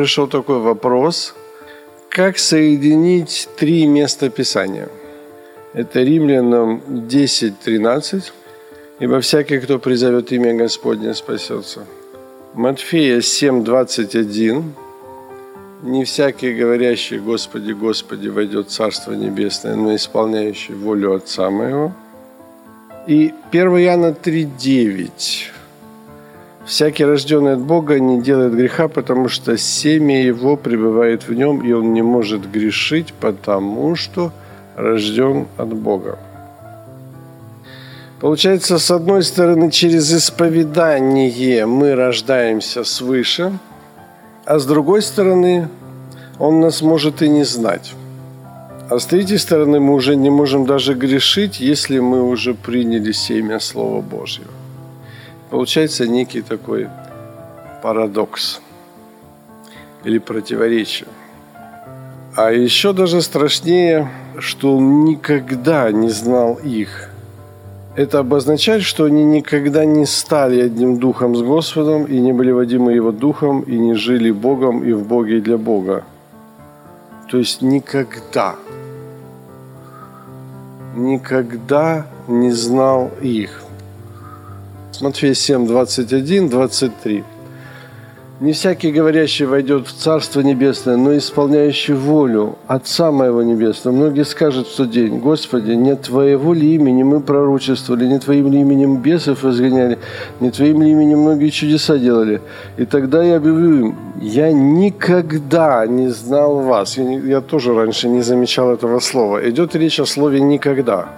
Пришел такой вопрос. Как соединить три места Писания? Это Римлянам 10.13. «Ибо всякий, кто призовет имя Господне, спасется». Матфея 7.21. «Не всякий, говорящий Господи, Господи, войдет в Царство Небесное, но исполняющий волю Отца Моего». И 1 Иоанна 3.9. Всякий, рожденный от Бога, не делает греха, потому что семя его пребывает в нем, и он не может грешить, потому что рожден от Бога. Получается, с одной стороны, через исповедание мы рождаемся свыше, а с другой стороны, он нас может и не знать. А с третьей стороны, мы уже не можем даже грешить, если мы уже приняли семя Слова Божьего. Получается некий такой парадокс или противоречие. А еще даже страшнее, что он никогда не знал их. Это обозначает, что они никогда не стали одним духом с Господом и не были водимы Его духом и не жили Богом и в Боге и для Бога. То есть никогда, никогда не знал их. Матфея 7, 21, 23. «Не всякий, говорящий, войдет в Царство Небесное, но исполняющий волю Отца Моего Небесного. Многие скажут в тот день, Господи, не Твоего ли имени мы пророчествовали, не Твоим ли именем бесов изгоняли, не Твоим ли именем многие чудеса делали? И тогда я объявлю им, я никогда не знал вас». Я, я тоже раньше не замечал этого слова. Идет речь о слове «никогда».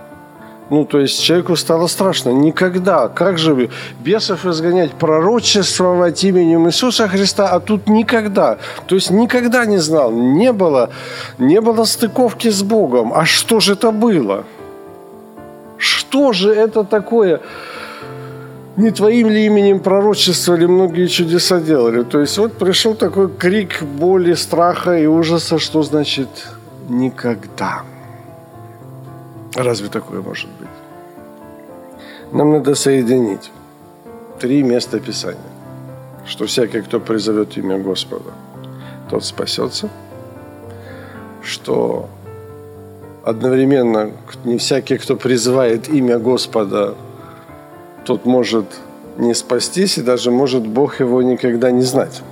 Ну, то есть человеку стало страшно. Никогда. Как же бесов изгонять, пророчествовать именем Иисуса Христа, а тут никогда. То есть никогда не знал. Не было, не было стыковки с Богом. А что же это было? Что же это такое? Не твоим ли именем пророчествовали, многие чудеса делали. То есть вот пришел такой крик боли, страха и ужаса, что значит никогда. Разве такое может быть? Нам надо соединить три места Писания. Что всякий, кто призовет имя Господа, тот спасется. Что одновременно не всякий, кто призывает имя Господа, тот может не спастись, и даже может Бог его никогда не знать.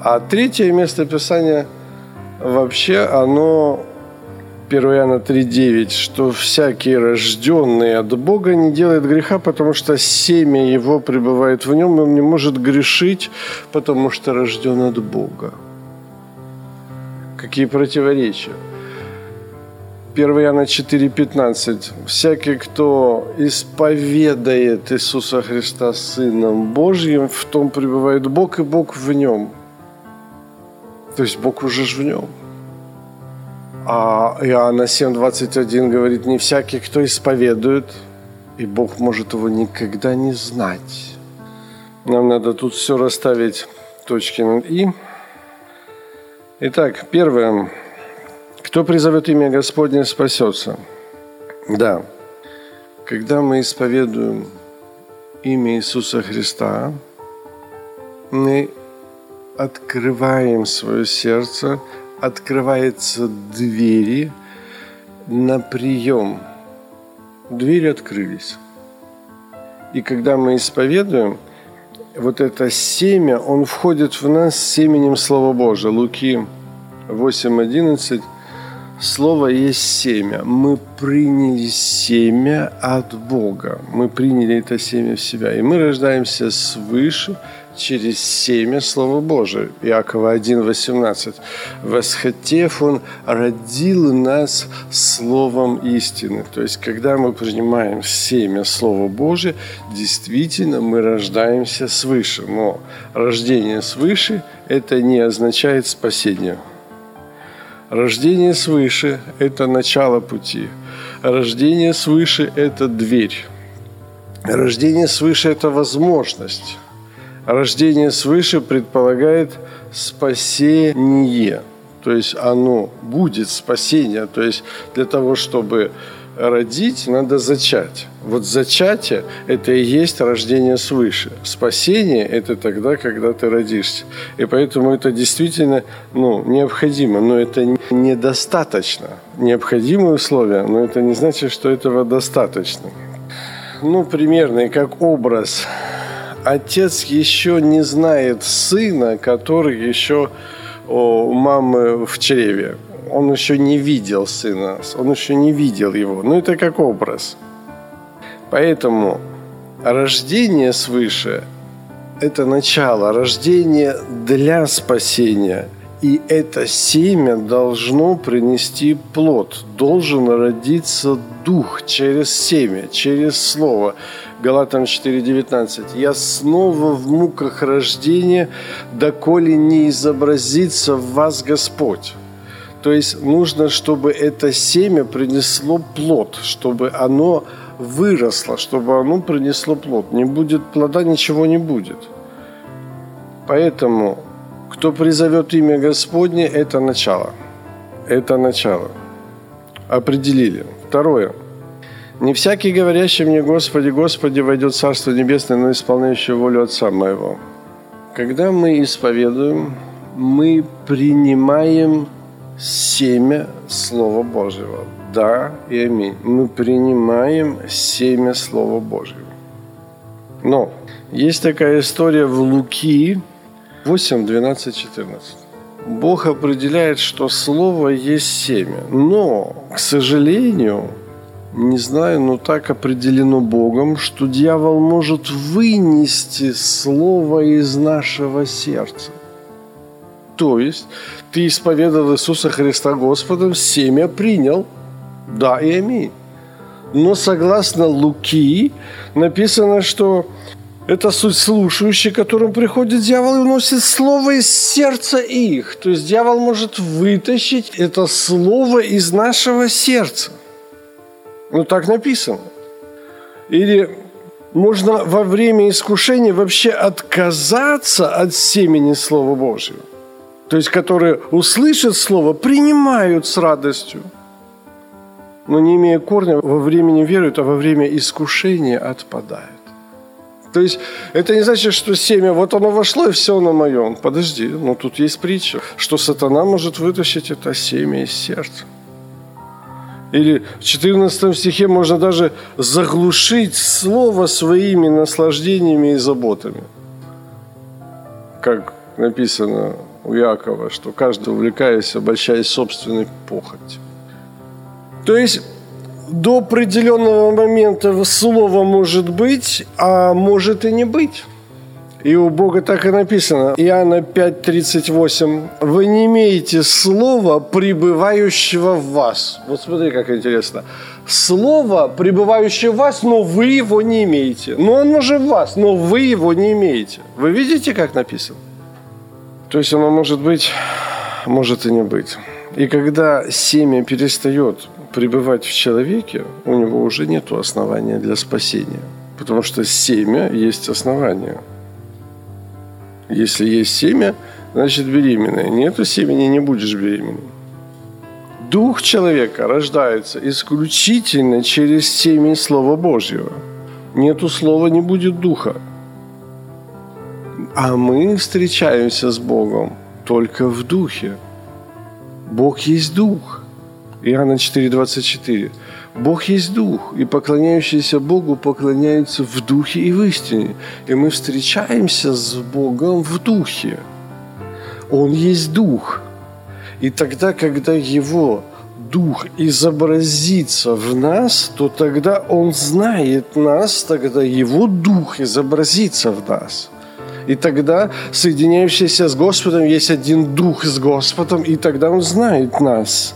А третье место Писания вообще, оно 1 Иоанна 3,9, что всякий рожденный от Бога не делает греха, потому что семя его пребывает в нем, и он не может грешить, потому что рожден от Бога. Какие противоречия. 1 Иоанна 4,15. «Всякий, кто исповедает Иисуса Христа Сыном Божьим, в том пребывает Бог, и Бог в нем». То есть Бог уже в нем. А Иоанна 7,21 говорит, не всякий, кто исповедует, и Бог может его никогда не знать. Нам надо тут все расставить точки над «и». Итак, первое. Кто призовет имя Господне, спасется. Да. Когда мы исповедуем имя Иисуса Христа, мы открываем свое сердце – открываются двери на прием. Двери открылись. И когда мы исповедуем, вот это семя, он входит в нас семенем Слова Божия. Луки 8.11. Слово есть семя. Мы приняли семя от Бога. Мы приняли это семя в себя. И мы рождаемся свыше через семя Слова Божие. Иакова 1,18. «Восхотев Он, родил нас Словом истины». То есть, когда мы принимаем семя Слова Божие, действительно мы рождаемся свыше. Но рождение свыше – это не означает спасение. Рождение свыше – это начало пути. Рождение свыше – это дверь. Рождение свыше – это возможность. Рождение свыше предполагает спасение. То есть оно будет спасение. То есть для того, чтобы родить, надо зачать. Вот зачатие – это и есть рождение свыше. Спасение – это тогда, когда ты родишься. И поэтому это действительно ну, необходимо, но это недостаточно. Необходимые условия, но это не значит, что этого достаточно. Ну, примерно, как образ. Отец еще не знает сына, который еще у мамы в чреве он еще не видел сына, он еще не видел его. Ну, это как образ. Поэтому рождение свыше – это начало, рождение для спасения. И это семя должно принести плод, должен родиться дух через семя, через слово. Галатам 4.19. «Я снова в муках рождения, доколе не изобразится в вас Господь». То есть нужно, чтобы это семя принесло плод, чтобы оно выросло, чтобы оно принесло плод. Не будет плода, ничего не будет. Поэтому, кто призовет имя Господне, это начало. Это начало. Определили. Второе. Не всякий, говорящий мне, Господи, Господи, войдет в Царство Небесное, но исполняющий волю Отца Моего. Когда мы исповедуем, мы принимаем семя Слова Божьего. Да и аминь. Мы принимаем семя Слова Божьего. Но есть такая история в Луки 8, 12, 14. Бог определяет, что Слово есть семя. Но, к сожалению, не знаю, но так определено Богом, что дьявол может вынести Слово из нашего сердца. То есть ты исповедовал Иисуса Христа Господом, семя принял. Да и аминь. Но согласно Луки написано, что это суть слушающий, которым приходит дьявол и уносит слово из сердца их. То есть дьявол может вытащить это слово из нашего сердца. Ну так написано. Или можно во время искушения вообще отказаться от семени Слова Божьего то есть которые услышат Слово, принимают с радостью, но не имея корня, во времени веруют, а во время искушения отпадают. То есть это не значит, что семя, вот оно вошло и все на моем. Подожди, ну тут есть притча, что сатана может вытащить это семя из сердца. Или в 14 стихе можно даже заглушить слово своими наслаждениями и заботами. Как написано у Якова, что каждый, увлекаясь, обольщаясь собственной похотью. То есть до определенного момента слово может быть, а может и не быть. И у Бога так и написано. Иоанна 5.38. Вы не имеете слова, пребывающего в вас. Вот смотри, как интересно. Слово, пребывающее в вас, но вы его не имеете. Но оно же в вас, но вы его не имеете. Вы видите, как написано? То есть оно может быть, может и не быть. И когда семя перестает пребывать в человеке, у него уже нет основания для спасения. Потому что семя есть основание. Если есть семя, значит беременная. Нету семени, не будешь беременной. Дух человека рождается исключительно через семя Слова Божьего. Нету слова, не будет духа. А мы встречаемся с Богом только в духе. Бог есть дух. Иоанна 4,24. Бог есть дух, и поклоняющиеся Богу поклоняются в духе и в истине. И мы встречаемся с Богом в духе. Он есть дух. И тогда, когда Его дух изобразится в нас, то тогда Он знает нас, тогда Его дух изобразится в нас – И тогда, соединяющийся с Господом, есть один дух с Господом, и тогда Он знает нас.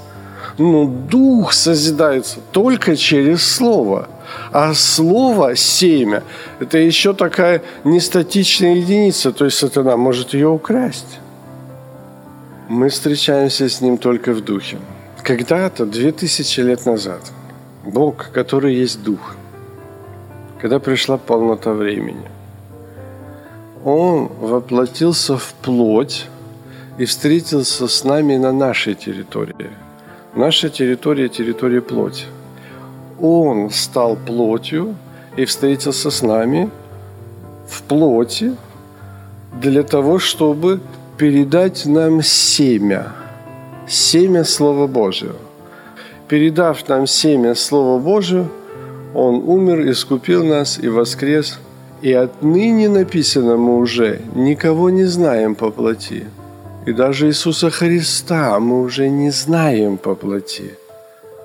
Но дух созидается только через Слово. А слово «семя» – это еще такая нестатичная единица, то есть сатана может ее украсть. Мы встречаемся с ним только в духе. Когда-то, две тысячи лет назад, Бог, который есть дух, когда пришла полнота времени, Он воплотился в плоть и встретился с нами на нашей территории. Наша территория – территория плоти. Он стал плотью и встретился с нами в плоти для того, чтобы передать нам семя, семя Слова Божьего. Передав нам семя Слова Божьего, Он умер, искупил нас и воскрес. И отныне написано мы уже никого не знаем по плоти. И даже Иисуса Христа мы уже не знаем по плоти –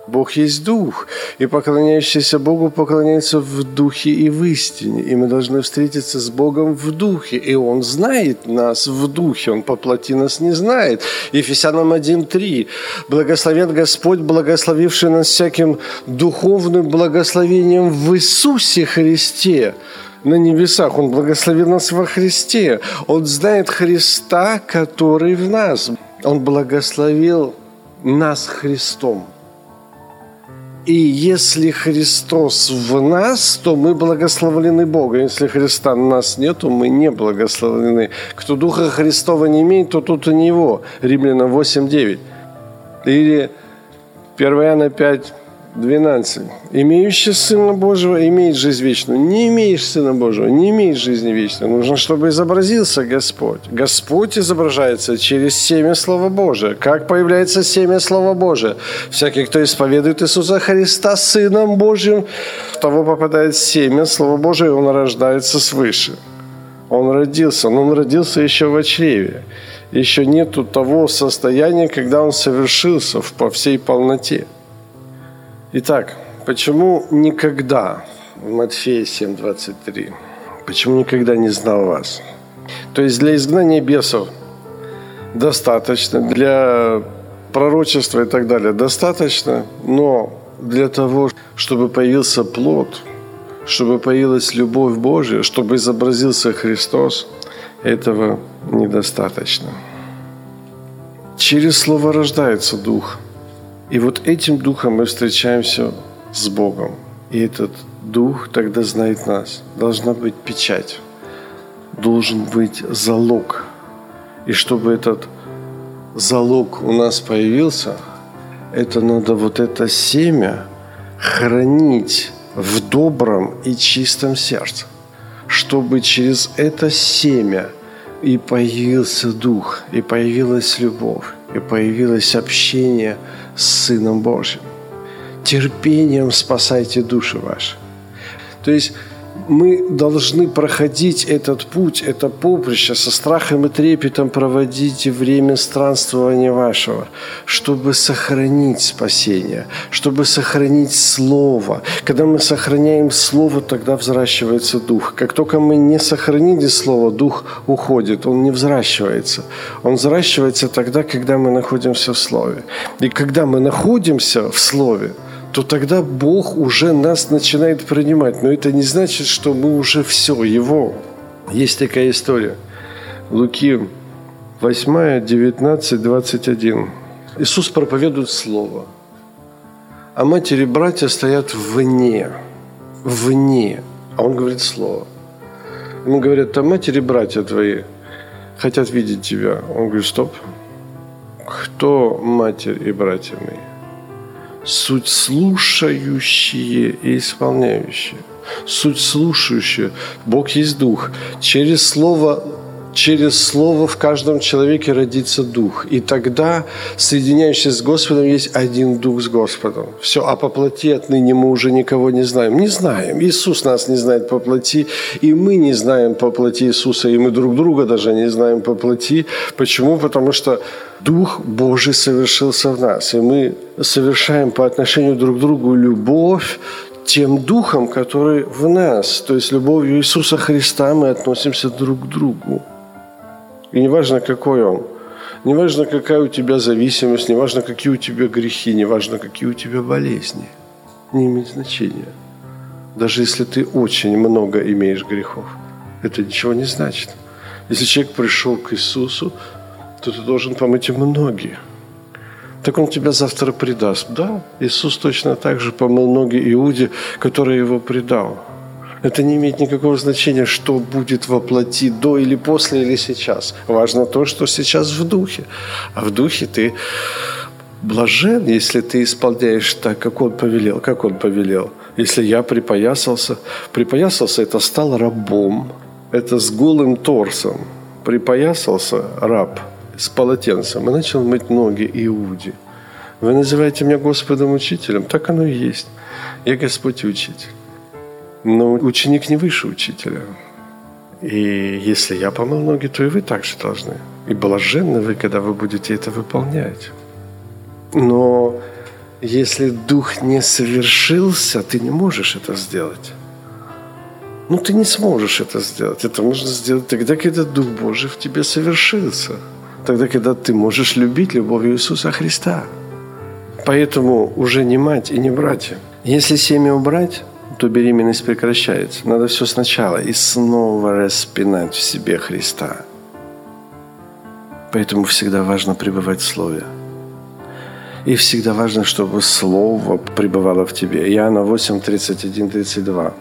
Бог есть Дух, и поклоняющийся Богу поклоняется в Духе и в истине. И мы должны встретиться с Богом в Духе, и Он знает нас в Духе, Он по плоти нас не знает. Ефесянам 1.3. «Благословен Господь, благословивший нас всяким духовным благословением в Иисусе Христе» на небесах. Он благословил нас во Христе. Он знает Христа, который в нас. Он благословил нас Христом – и если Христос в нас, то мы благословлены Богом. Если Христа в нас нет, то мы не благословлены. Кто Духа Христова не имеет, то тут и не его. Римлянам 8.9. Или 1 Иоанна 5, 12. Имеющий Сына Божьего имеет жизнь вечную. Не имеешь Сына Божьего, не имеешь жизни вечной. Нужно, чтобы изобразился Господь. Господь изображается через семя Слова Божия. Как появляется семя Слова Божия? Всякий, кто исповедует Иисуса Христа Сыном Божьим, в того попадает семя Слова Божия, и он рождается свыше. Он родился, но он родился еще в чреве. Еще нету того состояния, когда он совершился по всей полноте. Итак, почему никогда, в Матфея 7:23, почему никогда не знал вас? То есть для изгнания бесов достаточно, для пророчества и так далее достаточно, но для того, чтобы появился плод, чтобы появилась любовь Божья, чтобы изобразился Христос, этого недостаточно. Через Слово рождается Дух – и вот этим духом мы встречаемся с Богом. И этот дух тогда знает нас. Должна быть печать. Должен быть залог. И чтобы этот залог у нас появился, это надо вот это семя хранить в добром и чистом сердце, чтобы через это семя и появился дух, и появилась любовь, и появилось общение – с Сыном Божьим. Терпением спасайте души ваши. То есть мы должны проходить этот путь, это поприще, со страхом и трепетом проводить время странствования вашего, чтобы сохранить спасение, чтобы сохранить Слово. Когда мы сохраняем Слово, тогда взращивается Дух. Как только мы не сохранили Слово, Дух уходит, он не взращивается. Он взращивается тогда, когда мы находимся в Слове. И когда мы находимся в Слове – то тогда Бог уже нас начинает принимать. Но это не значит, что мы уже все, Его. Есть такая история. Луки 8, 19, 21. Иисус проповедует Слово. А матери и братья стоят вне. Вне. А Он говорит Слово. Ему говорят, а матери и братья твои хотят видеть тебя. Он говорит, стоп. Кто матерь и братья мои? Суть слушающие и исполняющие. Суть слушающие. Бог есть Дух. Через Слово через Слово в каждом человеке родится Дух. И тогда, соединяющийся с Господом, есть один Дух с Господом. Все, а по плоти отныне мы уже никого не знаем. Не знаем. Иисус нас не знает по плоти, и мы не знаем по плоти Иисуса, и мы друг друга даже не знаем по плоти. Почему? Потому что Дух Божий совершился в нас, и мы совершаем по отношению друг к другу любовь тем духом, который в нас. То есть любовью Иисуса Христа мы относимся друг к другу. И неважно, какой он. Неважно, какая у тебя зависимость, неважно, какие у тебя грехи, неважно, какие у тебя болезни. Не имеет значения. Даже если ты очень много имеешь грехов. Это ничего не значит. Если человек пришел к Иисусу, то ты должен помыть ему ноги. Так он тебя завтра предаст. Да, Иисус точно так же помыл ноги Иуде, который его предал. Это не имеет никакого значения, что будет воплоти до или после или сейчас. Важно то, что сейчас в духе. А в духе ты блажен, если ты исполняешь так, как он повелел. Как он повелел? Если я припоясался, припоясался, это стал рабом. Это с голым торсом. Припоясался раб с полотенцем и начал мыть ноги Иуде. Вы называете меня Господом Учителем? Так оно и есть. Я Господь и Учитель. Но ученик не выше учителя. И если я помыл ноги, то и вы также должны. И блаженны вы, когда вы будете это выполнять. Но если дух не совершился, ты не можешь это сделать. Ну, ты не сможешь это сделать. Это можно сделать тогда, когда Дух Божий в тебе совершился. Тогда, когда ты можешь любить любовью Иисуса Христа. Поэтому уже не мать и не братья. Если семя убрать, то беременность прекращается. Надо все сначала и снова распинать в себе Христа. Поэтому всегда важно пребывать в Слове. И всегда важно, чтобы Слово пребывало в тебе. Иоанна 8, 31, 32.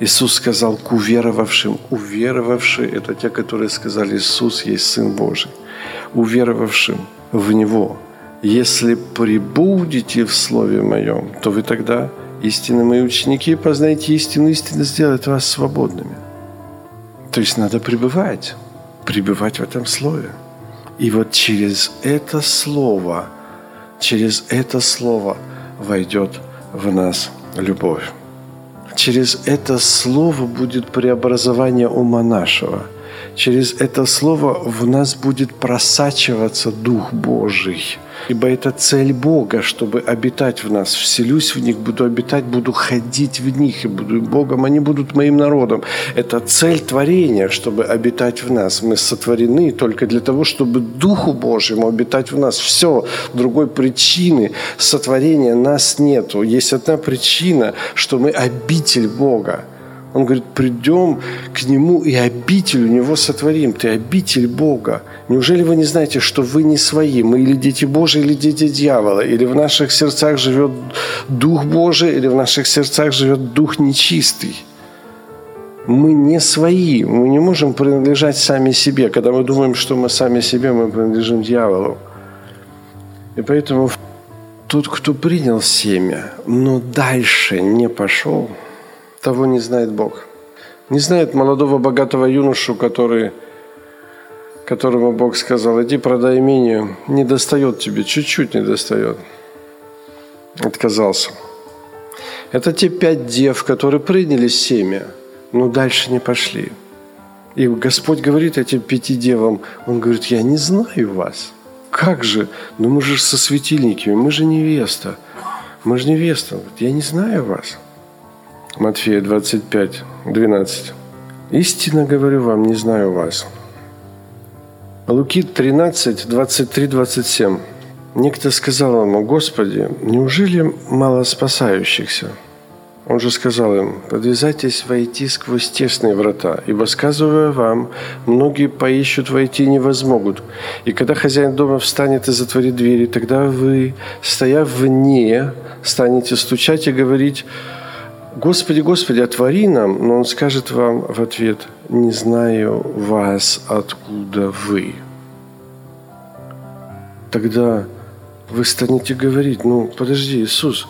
Иисус сказал к уверовавшим. Уверовавшие – это те, которые сказали, Иисус есть Сын Божий. Уверовавшим в Него. Если прибудете в Слове Моем, то вы тогда истинно мои ученики, познаете истину, истина сделает вас свободными. То есть надо пребывать, пребывать в этом Слове. И вот через это Слово, через это Слово войдет в нас любовь. Через это Слово будет преобразование ума нашего. Через это Слово в нас будет просачиваться Дух Божий – Ибо это цель Бога, чтобы обитать в нас. Вселюсь в них, буду обитать, буду ходить в них, и буду Богом, они будут моим народом. Это цель творения, чтобы обитать в нас. Мы сотворены только для того, чтобы Духу Божьему обитать в нас. Все, другой причины сотворения нас нету. Есть одна причина, что мы обитель Бога. Он говорит, придем к Нему и обитель у Него сотворим. Ты обитель Бога. Неужели вы не знаете, что вы не свои? Мы или дети Божии, или дети дьявола. Или в наших сердцах живет Дух Божий, или в наших сердцах живет Дух нечистый. Мы не свои. Мы не можем принадлежать сами себе. Когда мы думаем, что мы сами себе, мы принадлежим дьяволу. И поэтому тот, кто принял семя, но дальше не пошел – того не знает Бог. Не знает молодого богатого юношу, который, которому Бог сказал, иди продай имение, не достает тебе, чуть-чуть не достает. Отказался. Это те пять дев, которые приняли семя, но дальше не пошли. И Господь говорит этим пяти девам, Он говорит, я не знаю вас. Как же? Ну мы же со светильниками, мы же невеста. Мы же невеста. Я не знаю вас. Матфея 25, 12. «Истинно говорю вам, не знаю вас». Луки 13, 23, 27. Некто сказал ему, «Господи, неужели мало спасающихся?» Он же сказал им, «Подвязайтесь войти сквозь тесные врата, ибо, сказывая вам, многие поищут войти и не возмогут. И когда хозяин дома встанет и затворит двери, тогда вы, стояв вне, станете стучать и говорить, Господи, Господи, отвори нам, но Он скажет вам в ответ, не знаю вас, откуда вы. Тогда вы станете говорить, ну, подожди, Иисус,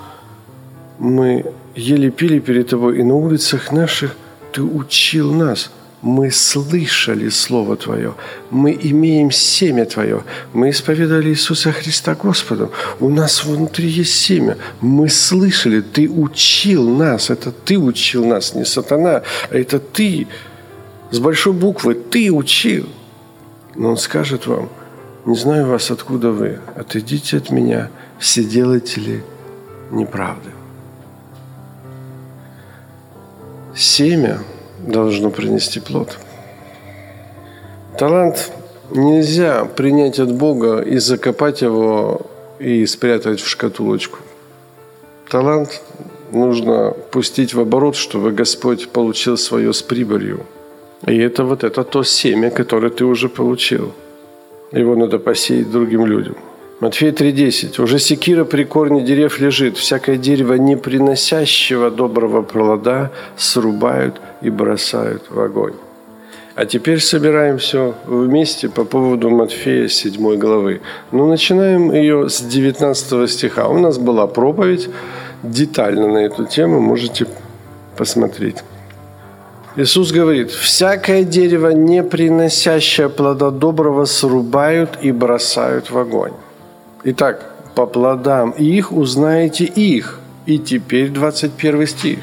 мы ели пили перед Тобой, и на улицах наших Ты учил нас – мы слышали Слово Твое, мы имеем семя Твое, мы исповедовали Иисуса Христа Господом, у нас внутри есть семя, мы слышали, Ты учил нас, это Ты учил нас, не сатана, а это Ты, с большой буквы, Ты учил. Но Он скажет вам, не знаю вас, откуда вы, отойдите от меня, все делатели неправды. семя должно принести плод. Талант нельзя принять от Бога и закопать его и спрятать в шкатулочку. Талант нужно пустить в оборот, чтобы Господь получил свое с прибылью. И это вот это то семя, которое ты уже получил. Его надо посеять другим людям. Матфея 3.10. «Уже секира при корне дерев лежит, всякое дерево, не приносящего доброго плода, срубают и бросают в огонь». А теперь собираем все вместе по поводу Матфея 7 главы. Ну, начинаем ее с 19 стиха. У нас была проповедь детально на эту тему, можете посмотреть. Иисус говорит, «Всякое дерево, не приносящее плода доброго, срубают и бросают в огонь». Итак, по плодам их узнаете их. И теперь 21 стих.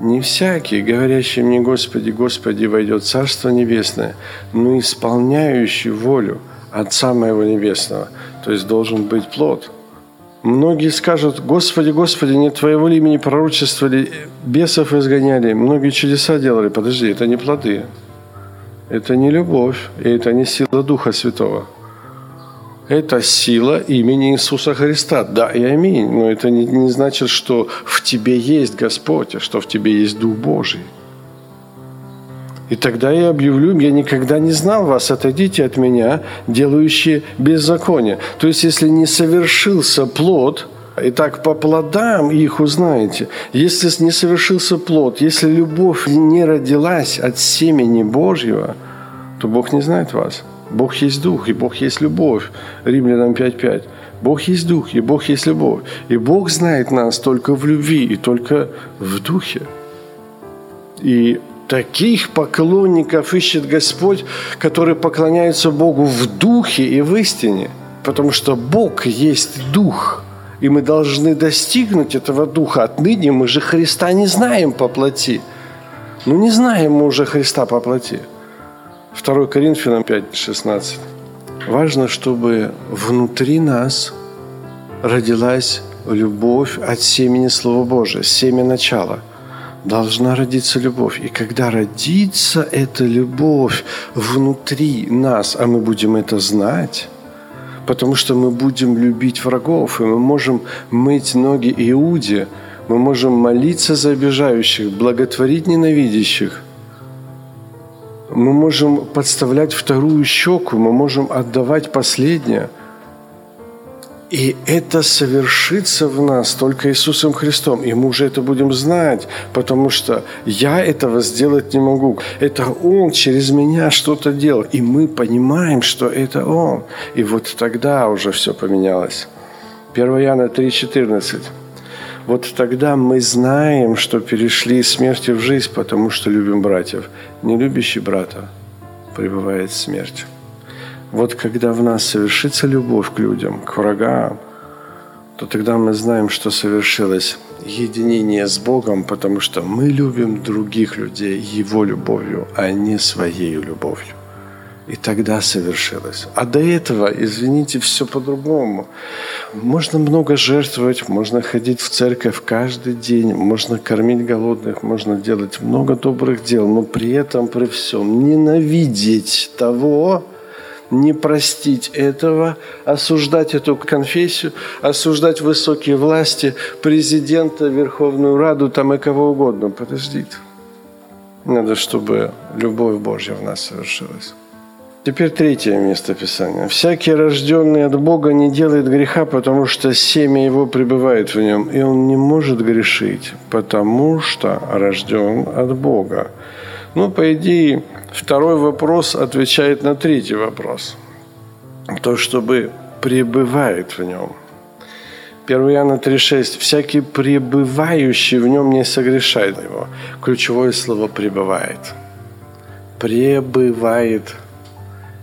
Не всякий, говорящий мне Господи, Господи, войдет в Царство Небесное, но исполняющий волю Отца Моего Небесного. То есть должен быть плод. Многие скажут, Господи, Господи, не Твоего ли имени пророчествовали, бесов изгоняли, многие чудеса делали. Подожди, это не плоды. Это не любовь, и это не сила Духа Святого – это сила имени Иисуса Христа. Да и аминь. Но это не, не значит, что в тебе есть Господь, а что в тебе есть Дух Божий. И тогда я объявлю, я никогда не знал вас, отойдите от меня, делающие беззаконие. То есть, если не совершился плод, и так по плодам их узнаете. Если не совершился плод, если любовь не родилась от семени Божьего, то Бог не знает вас. Бог есть Дух, и Бог есть любовь. Римлянам 5.5. Бог есть Дух, и Бог есть любовь. И Бог знает нас только в любви и только в Духе. И таких поклонников ищет Господь, которые поклоняются Богу в Духе и в истине. Потому что Бог есть Дух. И мы должны достигнуть этого Духа. Отныне мы же Христа не знаем по плоти. Ну не знаем мы уже Христа по плоти. 2 Коринфянам 5:16. Важно, чтобы внутри нас родилась любовь от семени Слова Божия, семя начала. Должна родиться любовь. И когда родится эта любовь внутри нас, а мы будем это знать, потому что мы будем любить врагов, и мы можем мыть ноги Иуде, мы можем молиться за обижающих, благотворить ненавидящих, мы можем подставлять вторую щеку, мы можем отдавать последнее. И это совершится в нас только Иисусом Христом. И мы уже это будем знать, потому что я этого сделать не могу. Это Он через меня что-то делал. И мы понимаем, что это Он. И вот тогда уже все поменялось. 1 Иоанна 3,14. Вот тогда мы знаем, что перешли из смерти в жизнь, потому что любим братьев. Не любящий брата пребывает в смерти. Вот когда в нас совершится любовь к людям, к врагам, то тогда мы знаем, что совершилось единение с Богом, потому что мы любим других людей Его любовью, а не своей любовью. И тогда совершилось. А до этого, извините, все по-другому. Можно много жертвовать, можно ходить в церковь каждый день, можно кормить голодных, можно делать много добрых дел, но при этом, при всем, ненавидеть того, не простить этого, осуждать эту конфессию, осуждать высокие власти, президента, Верховную Раду, там и кого угодно. Подождите. Надо, чтобы любовь Божья в нас совершилась. Теперь третье место Писания. «Всякий, рожденный от Бога, не делает греха, потому что семя его пребывает в нем, и он не может грешить, потому что рожден от Бога». Ну, по идее, второй вопрос отвечает на третий вопрос. То, чтобы пребывает в нем. 1 Иоанна 3,6. «Всякий пребывающий в нем не согрешает его». Ключевое слово «пребывает». Пребывает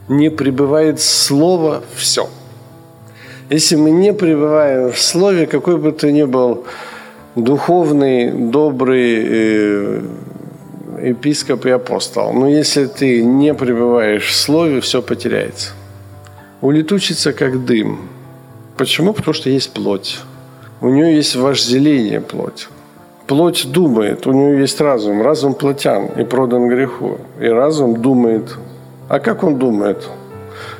не пребывает слово, все. Если мы не пребываем в слове, какой бы ты ни был духовный, добрый э, епископ и апостол, но если ты не пребываешь в слове, все потеряется. Улетучится как дым. Почему? Потому что есть плоть. У нее есть вожделение плоть. Плоть думает, у нее есть разум. Разум плотян и продан греху. И разум думает. А как он думает?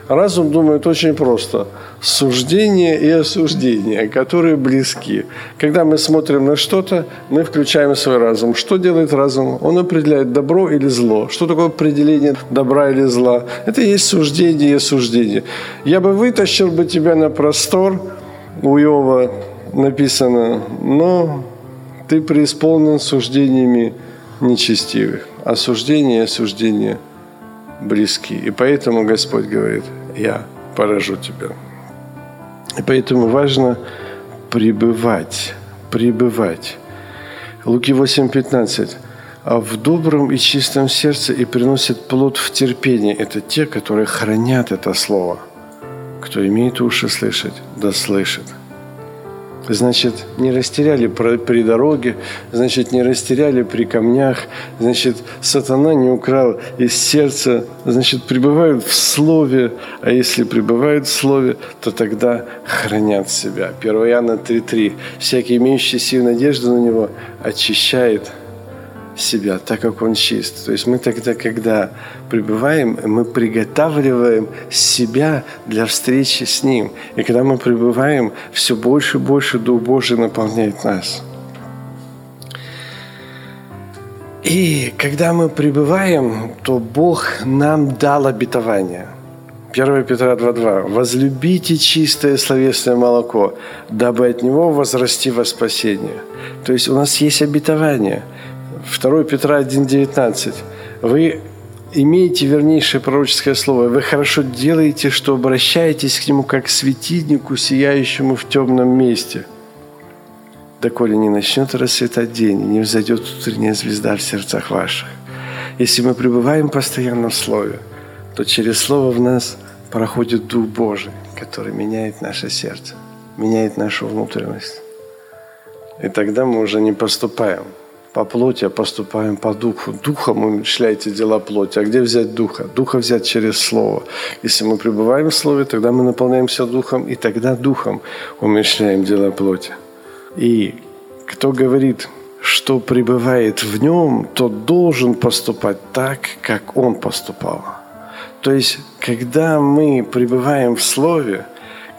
Разум думает очень просто. Суждение и осуждение, которые близки. Когда мы смотрим на что-то, мы включаем свой разум. Что делает разум? Он определяет добро или зло. Что такое определение добра или зла? Это и есть суждение и осуждение. Я бы вытащил бы тебя на простор, у Иова написано, но ты преисполнен суждениями нечестивых. Осуждение и осуждение близки. И поэтому Господь говорит, я поражу тебя. И поэтому важно пребывать, пребывать. Луки 8:15. А в добром и чистом сердце и приносит плод в терпении. Это те, которые хранят это слово. Кто имеет уши слышать, да слышит значит, не растеряли при дороге, значит, не растеряли при камнях, значит, сатана не украл из сердца, значит, пребывают в Слове, а если пребывают в Слове, то тогда хранят себя. 1 Иоанна 3.3. Всякий, имеющий силу надежду на Него, очищает себя, так как Он чист. То есть мы тогда, когда пребываем, мы приготавливаем себя для встречи с Ним. И когда мы пребываем, все больше и больше Дух Божий наполняет нас. И когда мы пребываем, то Бог нам дал обетование. 1 Петра 2.2. «Возлюбите чистое словесное молоко, дабы от него возрасти во спасение». То есть у нас есть обетование – 2 Петра 1,19. Вы имеете вернейшее пророческое слово. Вы хорошо делаете, что обращаетесь к нему как к светильнику, сияющему в темном месте. Доколе не начнет расцветать день, и не взойдет утренняя звезда в сердцах ваших. Если мы пребываем постоянно в Слове, то через Слово в нас проходит Дух Божий, который меняет наше сердце, меняет нашу внутренность. И тогда мы уже не поступаем – по плоти, а поступаем по духу. Духом умерщвляйте дела плоти. А где взять духа? Духа взять через Слово. Если мы пребываем в Слове, тогда мы наполняемся духом, и тогда духом умерщвляем дела плоти. И кто говорит, что пребывает в нем, тот должен поступать так, как он поступал. То есть, когда мы пребываем в Слове,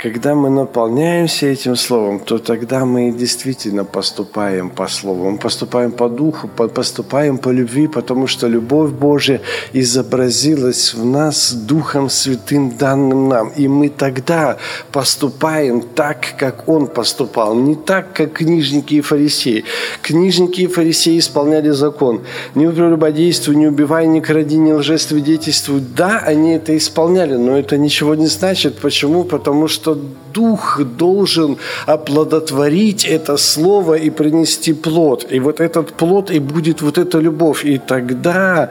когда мы наполняемся этим Словом, то тогда мы действительно поступаем по Слову. Мы поступаем по Духу, поступаем по любви, потому что любовь Божья изобразилась в нас Духом Святым, данным нам. И мы тогда поступаем так, как Он поступал. Не так, как книжники и фарисеи. Книжники и фарисеи исполняли закон. Не прелюбодействуй, не убивай, не кради, не лжесвидетельствуй. Да, они это исполняли, но это ничего не значит. Почему? Потому что Дух должен оплодотворить это слово и принести плод. И вот этот плод и будет вот эта любовь. И тогда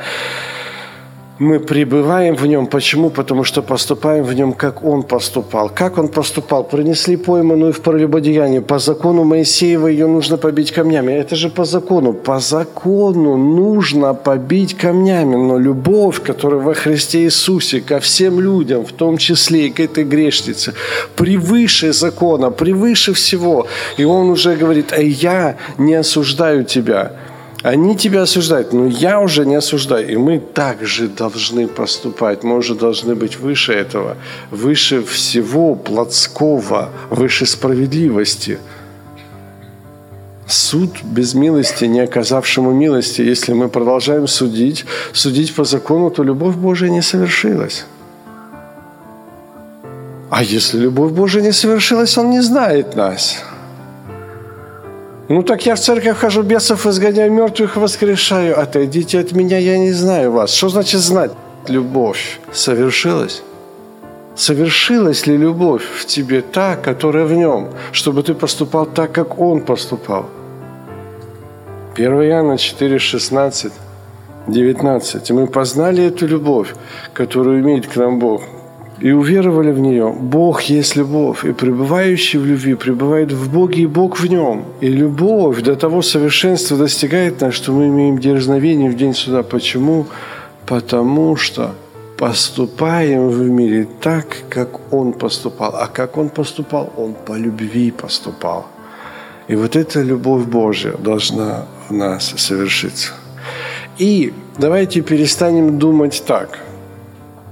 мы пребываем в нем. Почему? Потому что поступаем в нем, как он поступал. Как он поступал? Принесли пойманную в прелюбодеянии. По закону Моисеева ее нужно побить камнями. Это же по закону. По закону нужно побить камнями. Но любовь, которая во Христе Иисусе ко всем людям, в том числе и к этой грешнице, превыше закона, превыше всего. И он уже говорит, а я не осуждаю тебя. Они тебя осуждают, но я уже не осуждаю. И мы также должны поступать. Мы уже должны быть выше этого, выше всего плотского, выше справедливости. Суд без милости, не оказавшему милости, если мы продолжаем судить, судить по закону, то любовь Божия не совершилась. А если любовь Божия не совершилась, Он не знает нас – ну так я в церковь хожу, бесов изгоняю, мертвых воскрешаю. Отойдите от меня, я не знаю вас. Что значит знать? Любовь совершилась? Совершилась ли любовь в тебе та, которая в нем, чтобы ты поступал так, как он поступал? 1 Иоанна 4, 16, 19. «И мы познали эту любовь, которую имеет к нам Бог, и уверовали в нее. Бог есть любовь, и пребывающий в любви пребывает в Боге, и Бог в нем. И любовь до того совершенства достигает нас, что мы имеем дерзновение в день суда. Почему? Потому что поступаем в мире так, как Он поступал. А как Он поступал? Он по любви поступал. И вот эта любовь Божья должна в нас совершиться. И давайте перестанем думать так.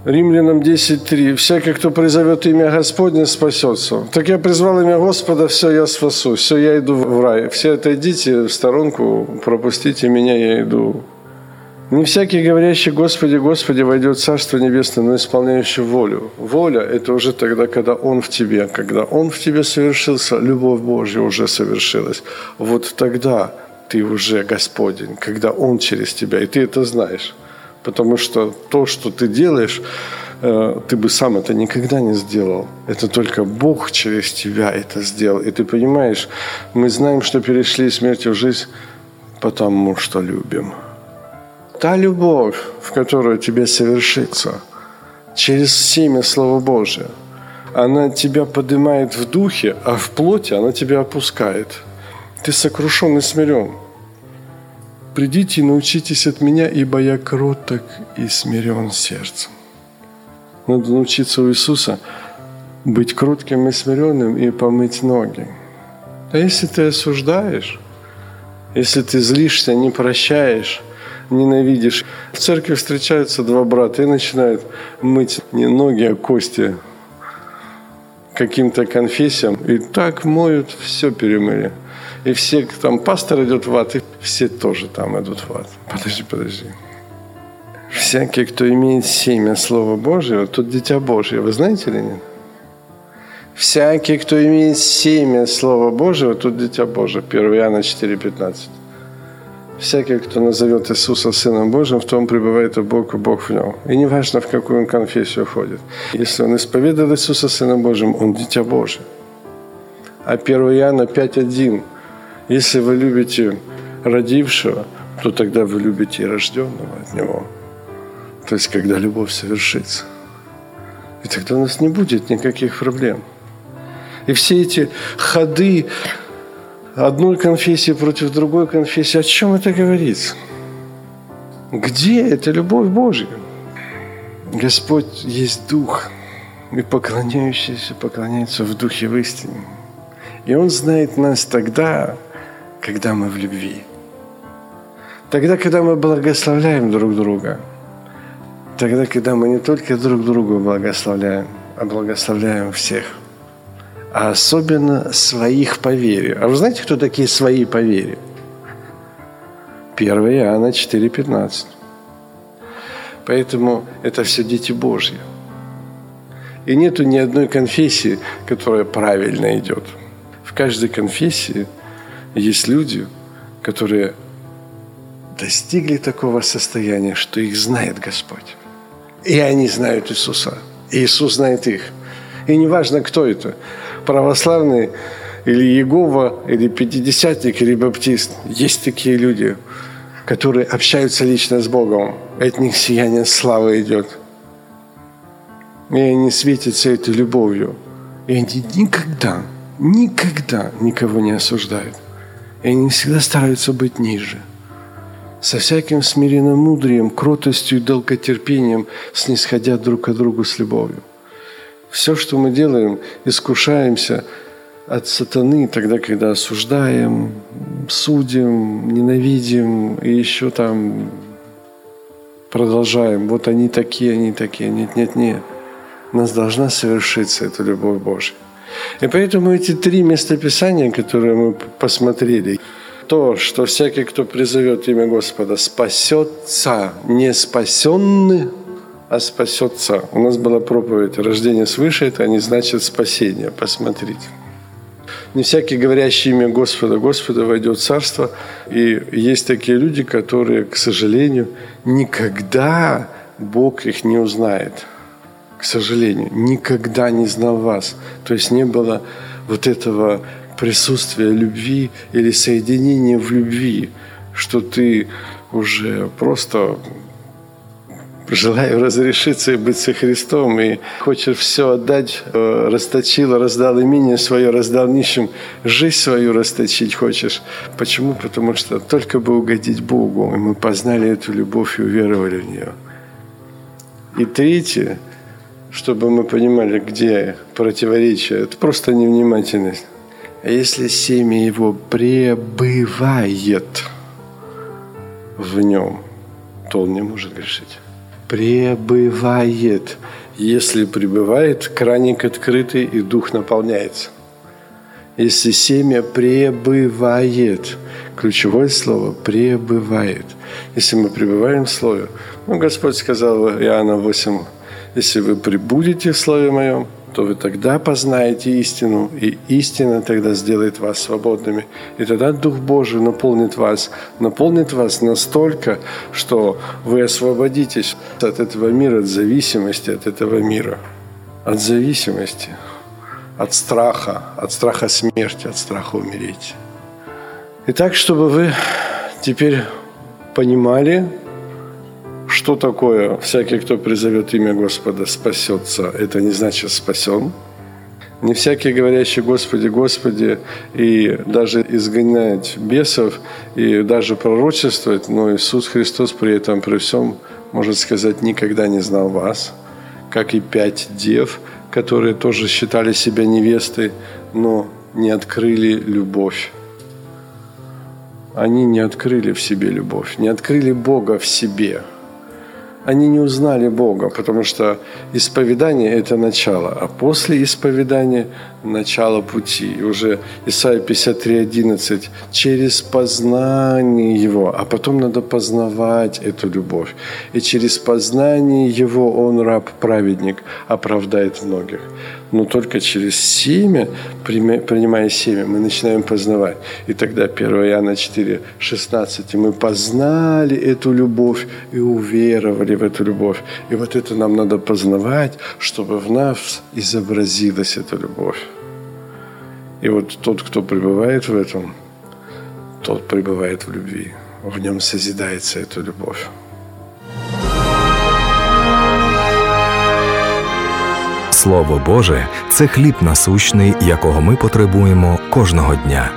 Римлянам 10.3. «Всякий, кто призовет имя Господне, спасется». Так я призвал имя Господа, все, я спасу, все, я иду в рай. Все отойдите в сторонку, пропустите меня, я иду. Не всякий, говорящий «Господи, Господи» войдет в Царство Небесное, но исполняющий волю. Воля – это уже тогда, когда Он в тебе. Когда Он в тебе совершился, любовь Божья уже совершилась. Вот тогда ты уже Господень, когда Он через тебя, и ты это знаешь. Потому что то, что ты делаешь, э, ты бы сам это никогда не сделал. Это только Бог через тебя это сделал. И ты понимаешь, мы знаем, что перешли из смерти в жизнь, потому что любим. Та любовь, в которую тебе совершится, через семя Слова Божия, она тебя поднимает в духе, а в плоти она тебя опускает. Ты сокрушен и смирен. «Придите и научитесь от меня, ибо я кроток и смирен сердцем». Надо научиться у Иисуса быть кротким и смиренным и помыть ноги. А если ты осуждаешь, если ты злишься, не прощаешь, ненавидишь. В церкви встречаются два брата и начинают мыть не ноги, а кости каким-то конфессиям. И так моют, все перемыли. И все, там пастор идет в ад, и все тоже там идут в ад. Подожди, подожди. Всякий, кто имеет семя Слова Божьего, тот дитя Божье. Вы знаете или нет? Всякий, кто имеет семя Слова Божьего, тот дитя Божие. 1 Иоанна 4,15. Всякий, кто назовет Иисуса Сыном Божьим, в том пребывает и Бог, и Бог в нем. И неважно, в какую он конфессию ходит. Если он исповедует Иисуса Сыном Божьим, он дитя Божие. А 1 Иоанна 5.1. Если вы любите родившего, то тогда вы любите и рожденного от него. То есть, когда любовь совершится. И тогда у нас не будет никаких проблем. И все эти ходы одной конфессии против другой конфессии, о чем это говорится? Где эта любовь Божья? Господь есть Дух, и поклоняющиеся поклоняются в Духе в истине. И Он знает нас тогда, когда мы в любви. Тогда, когда мы благословляем друг друга. Тогда, когда мы не только друг друга благословляем, а благословляем всех – а особенно своих по вере. А вы знаете, кто такие свои по вере? 1 Иоанна 4,15. Поэтому это все дети Божьи. И нету ни одной конфессии, которая правильно идет. В каждой конфессии есть люди, которые достигли такого состояния, что их знает Господь. И они знают Иисуса. И Иисус знает их. И неважно, кто это православный или Иегова, или пятидесятник, или баптист. Есть такие люди, которые общаются лично с Богом. От них сияние славы идет. И они светятся этой любовью. И они никогда, никогда никого не осуждают. И они всегда стараются быть ниже. Со всяким смиренным мудрием, кротостью и долготерпением, снисходя друг к другу с любовью. Все, что мы делаем, искушаемся от сатаны тогда, когда осуждаем, судим, ненавидим и еще там продолжаем. Вот они такие, они такие. Нет, нет, нет. У нас должна совершиться эта любовь Божья. И поэтому эти три местописания, которые мы посмотрели, то, что всякий, кто призовет имя Господа, спасется, не спасенный, а спасется. У нас была проповедь «Рождение свыше» – это не значит спасение. Посмотрите. Не всякий, говорящий имя Господа, Господа войдет в Царство. И есть такие люди, которые, к сожалению, никогда Бог их не узнает. К сожалению, никогда не знал вас. То есть не было вот этого присутствия любви или соединения в любви, что ты уже просто желаю разрешиться и быть со Христом, и хочешь все отдать, э, расточил, раздал имение свое, раздал нищим, жизнь свою расточить хочешь. Почему? Потому что только бы угодить Богу, и мы познали эту любовь и уверовали в нее. И третье, чтобы мы понимали, где противоречие, это просто невнимательность. А если семя его пребывает в нем, то он не может грешить. Пребывает. Если пребывает, краник открытый и дух наполняется. Если семя пребывает, ключевое слово пребывает. Если мы пребываем в Слове, ну, Господь сказал Иоанна 8, если вы прибудете в Слове Моем, то вы тогда познаете истину, и истина тогда сделает вас свободными. И тогда Дух Божий наполнит вас, наполнит вас настолько, что вы освободитесь от этого мира, от зависимости от этого мира, от зависимости, от страха, от страха смерти, от страха умереть. И так, чтобы вы теперь понимали, что такое «всякий, кто призовет имя Господа, спасется» – это не значит «спасен». Не всякий, говорящий «Господи, Господи» и даже изгонять бесов, и даже пророчествовать, но Иисус Христос при этом, при всем, может сказать, никогда не знал вас, как и пять дев, которые тоже считали себя невестой, но не открыли любовь. Они не открыли в себе любовь, не открыли Бога в себе – они не узнали Бога, потому что исповедание – это начало, а после исповедания – начало пути. И уже Исайя 53.11 – через познание Его, а потом надо познавать эту любовь. И через познание Его Он, раб-праведник, оправдает многих но только через семя, принимая семя, мы начинаем познавать. И тогда 1 Иоанна 4, 16, мы познали эту любовь и уверовали в эту любовь. И вот это нам надо познавать, чтобы в нас изобразилась эта любовь. И вот тот, кто пребывает в этом, тот пребывает в любви. В нем созидается эта любовь. Слово Боже це хліб насущний, якого ми потребуємо кожного дня.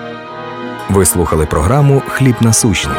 Ви слухали програму Хліб насущний.